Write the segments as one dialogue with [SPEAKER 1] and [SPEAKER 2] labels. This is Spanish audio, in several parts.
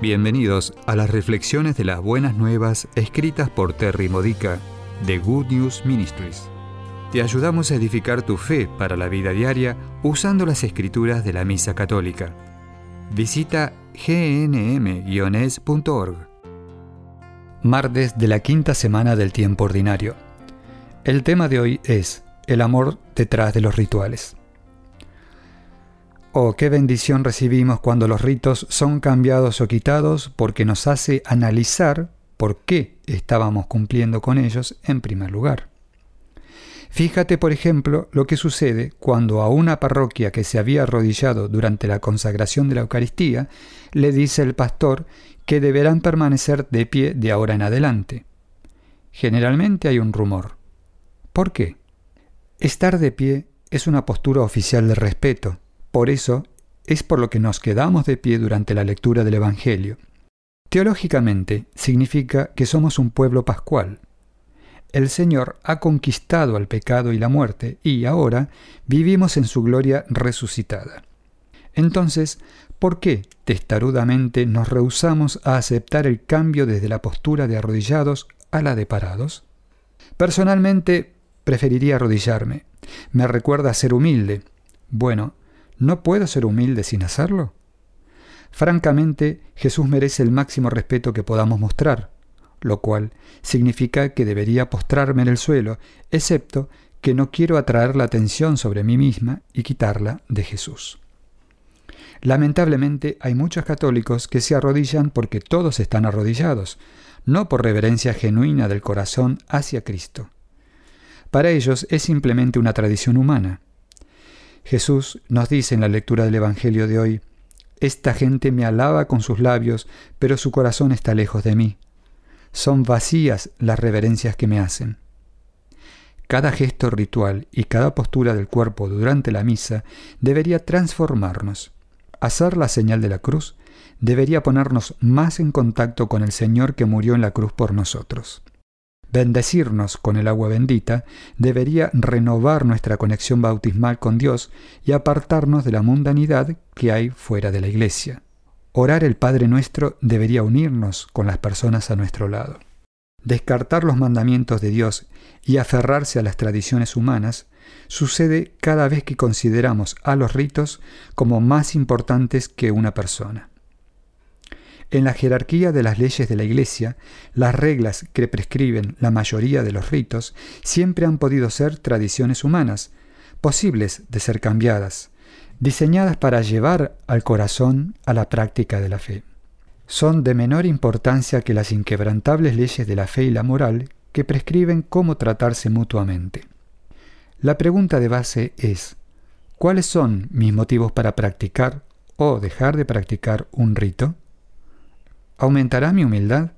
[SPEAKER 1] Bienvenidos a las reflexiones de las buenas nuevas escritas por Terry Modica de Good News Ministries. Te ayudamos a edificar tu fe para la vida diaria usando las escrituras de la Misa Católica. Visita gnm-es.org. Martes de la quinta semana del tiempo ordinario. El tema de hoy es el amor detrás de los rituales. Oh, qué bendición recibimos cuando los ritos son cambiados o quitados porque nos hace analizar por qué estábamos cumpliendo con ellos en primer lugar. Fíjate, por ejemplo, lo que sucede cuando a una parroquia que se había arrodillado durante la consagración de la Eucaristía le dice el pastor que deberán permanecer de pie de ahora en adelante. Generalmente hay un rumor. ¿Por qué? Estar de pie es una postura oficial de respeto, por eso es por lo que nos quedamos de pie durante la lectura del Evangelio. Teológicamente significa que somos un pueblo pascual. El Señor ha conquistado al pecado y la muerte y ahora vivimos en su gloria resucitada. Entonces, ¿por qué testarudamente nos rehusamos a aceptar el cambio desde la postura de arrodillados a la de parados? Personalmente, preferiría arrodillarme. Me recuerda ser humilde. Bueno, ¿No puedo ser humilde sin hacerlo? Francamente, Jesús merece el máximo respeto que podamos mostrar, lo cual significa que debería postrarme en el suelo, excepto que no quiero atraer la atención sobre mí misma y quitarla de Jesús. Lamentablemente hay muchos católicos que se arrodillan porque todos están arrodillados, no por reverencia genuina del corazón hacia Cristo. Para ellos es simplemente una tradición humana. Jesús nos dice en la lectura del Evangelio de hoy, Esta gente me alaba con sus labios, pero su corazón está lejos de mí. Son vacías las reverencias que me hacen. Cada gesto ritual y cada postura del cuerpo durante la misa debería transformarnos. Hacer la señal de la cruz debería ponernos más en contacto con el Señor que murió en la cruz por nosotros. Bendecirnos con el agua bendita debería renovar nuestra conexión bautismal con Dios y apartarnos de la mundanidad que hay fuera de la iglesia. Orar el Padre nuestro debería unirnos con las personas a nuestro lado. Descartar los mandamientos de Dios y aferrarse a las tradiciones humanas sucede cada vez que consideramos a los ritos como más importantes que una persona. En la jerarquía de las leyes de la Iglesia, las reglas que prescriben la mayoría de los ritos siempre han podido ser tradiciones humanas, posibles de ser cambiadas, diseñadas para llevar al corazón a la práctica de la fe. Son de menor importancia que las inquebrantables leyes de la fe y la moral que prescriben cómo tratarse mutuamente. La pregunta de base es, ¿cuáles son mis motivos para practicar o dejar de practicar un rito? ¿Aumentará mi humildad?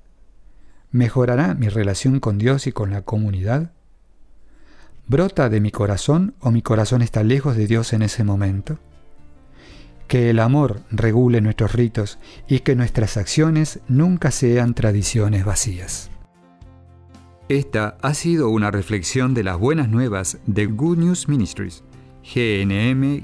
[SPEAKER 1] ¿Mejorará mi relación con Dios y con la comunidad? ¿Brota de mi corazón o mi corazón está lejos de Dios en ese momento? Que el amor regule nuestros ritos y que nuestras acciones nunca sean tradiciones vacías. Esta ha sido una reflexión de las buenas nuevas de Good News Ministries, gnm-es.org.